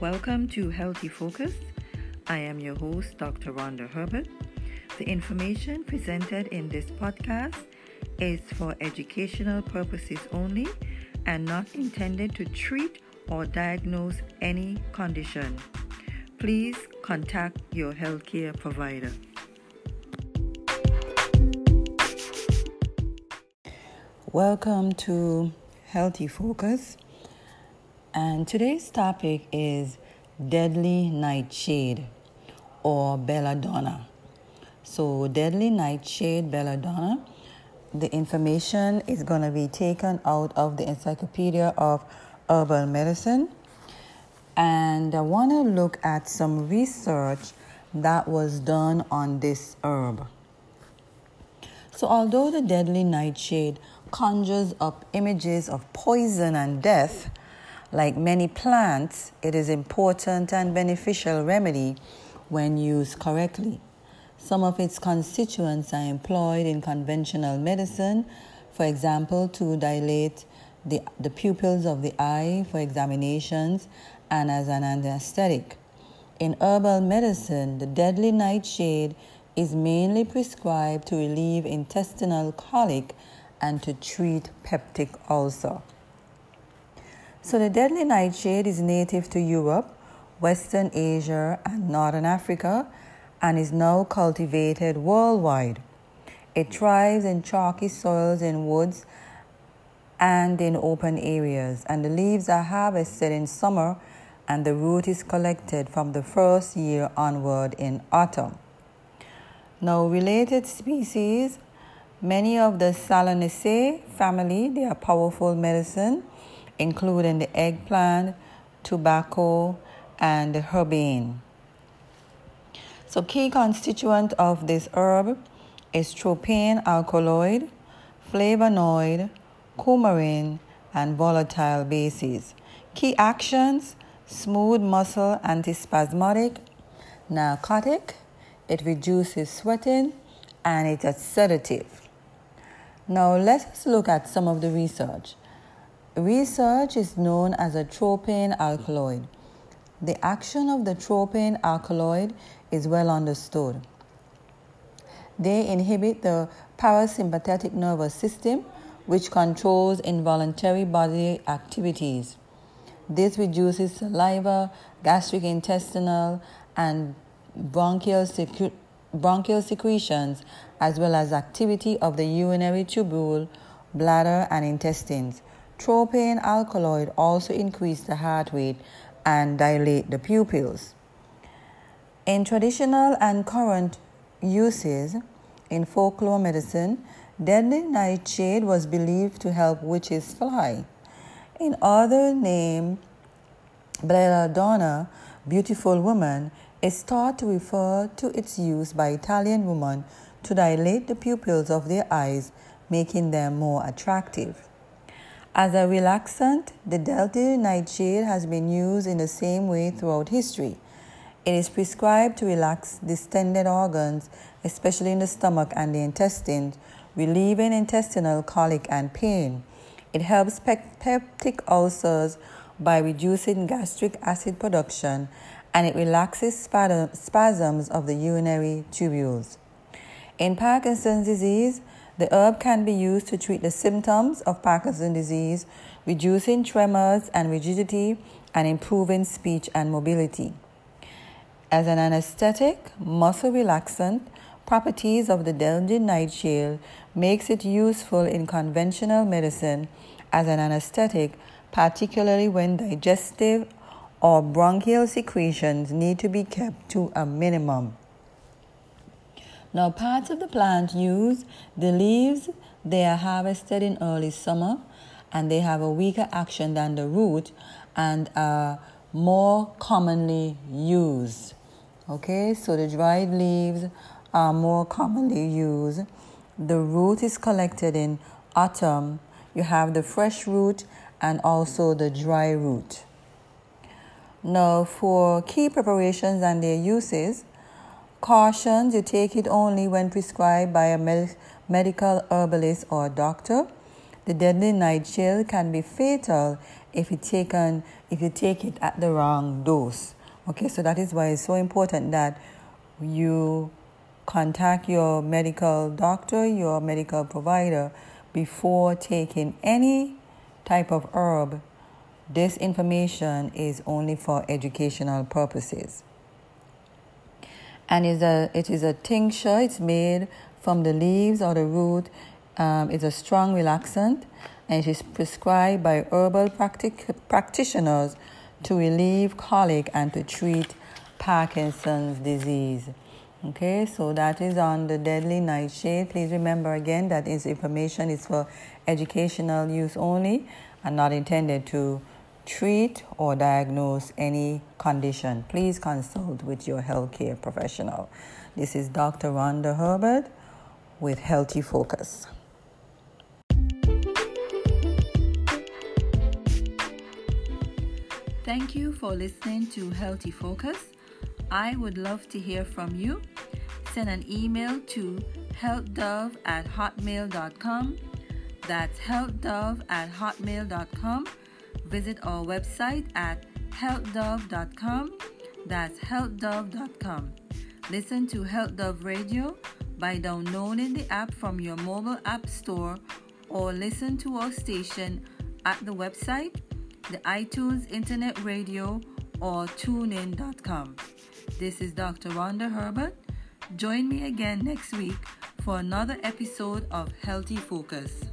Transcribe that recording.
Welcome to Healthy Focus. I am your host, Dr. Rhonda Herbert. The information presented in this podcast is for educational purposes only and not intended to treat or diagnose any condition. Please contact your healthcare provider. Welcome to Healthy Focus. And today's topic is deadly nightshade or belladonna. So, deadly nightshade belladonna the information is going to be taken out of the Encyclopedia of Herbal Medicine. And I want to look at some research that was done on this herb. So, although the deadly nightshade conjures up images of poison and death, like many plants, it is important and beneficial remedy when used correctly. Some of its constituents are employed in conventional medicine, for example, to dilate the, the pupils of the eye for examinations and as an anesthetic. In herbal medicine, the deadly nightshade is mainly prescribed to relieve intestinal colic and to treat peptic ulcer. So, the deadly nightshade is native to Europe, Western Asia, and Northern Africa and is now cultivated worldwide. It thrives in chalky soils in woods and in open areas, and the leaves are harvested in summer and the root is collected from the first year onward in autumn. Now, related species, many of the Solanaceae family, they are powerful medicine, including the eggplant, tobacco, and the henbane. So key constituent of this herb is tropane alkaloid, flavonoid, coumarin, and volatile bases. Key actions smooth muscle antispasmodic, narcotic, it reduces sweating, and it's a sedative. Now let us look at some of the research. Research is known as a tropane alkaloid. The action of the tropane alkaloid is well understood. They inhibit the parasympathetic nervous system, which controls involuntary body activities. This reduces saliva, gastric intestinal, and bronchial, secre- bronchial secretions, as well as activity of the urinary tubule, bladder, and intestines. Tropane alkaloid also increase the heart rate and dilate the pupils. In traditional and current uses in folklore medicine, deadly nightshade was believed to help witches fly. In other name, belladonna, beautiful woman, is thought to refer to its use by Italian women to dilate the pupils of their eyes, making them more attractive. As a relaxant, the deadly nightshade has been used in the same way throughout history. It is prescribed to relax distended organs, especially in the stomach and the intestines, relieving intestinal colic and pain. It helps peptic ulcers by reducing gastric acid production and it relaxes spasms of the urinary tubules. In Parkinson's disease, the herb can be used to treat the symptoms of Parkinson's disease, reducing tremors and rigidity and improving speech and mobility. As an anesthetic, muscle relaxant, properties of the deadly nightshade makes it useful in conventional medicine as an anesthetic, particularly when digestive or bronchial secretions need to be kept to a minimum. Now, parts of the plant used, the leaves, they are harvested in early summer and they have a weaker action than the root and are more commonly used. Okay, so the dried leaves are more commonly used. The root is collected in autumn. You have the fresh root and also the dry root. Now, for key preparations and their uses, cautions you take it only when prescribed by a med- medical herbalist or doctor. The deadly nightshade can be fatal if it taken if you take it at the wrong dose. Okay, so that is why it's so important that you contact your medical doctor, your medical provider before taking any type of herb. This information is only for educational purposes. And is a, it is a tincture, it's made from the leaves or the root. Um, it's a strong relaxant and it is prescribed by herbal practic- practitioners to relieve colic and to treat Parkinson's disease. Okay, so that is on the deadly nightshade. Please remember again that this information is for educational use only and not intended to treat or diagnose any condition. Please consult with your healthcare professional. This is Dr. Rhonda Herbert with Healthy Focus. Thank you for listening to Healthy Focus. I would love to hear from you. Send an email to healthdove at hotmail.com. That's healthdove at hotmail.com. Visit our website at healthdove.com. That's healthdove.com. Listen to Health Dove Radio by downloading the app from your mobile app store or listen to our station at the website the iTunes Internet Radio, or tunein.com. This is Dr. Rhonda Herbert. Join me again next week for another episode of Healthy Focus.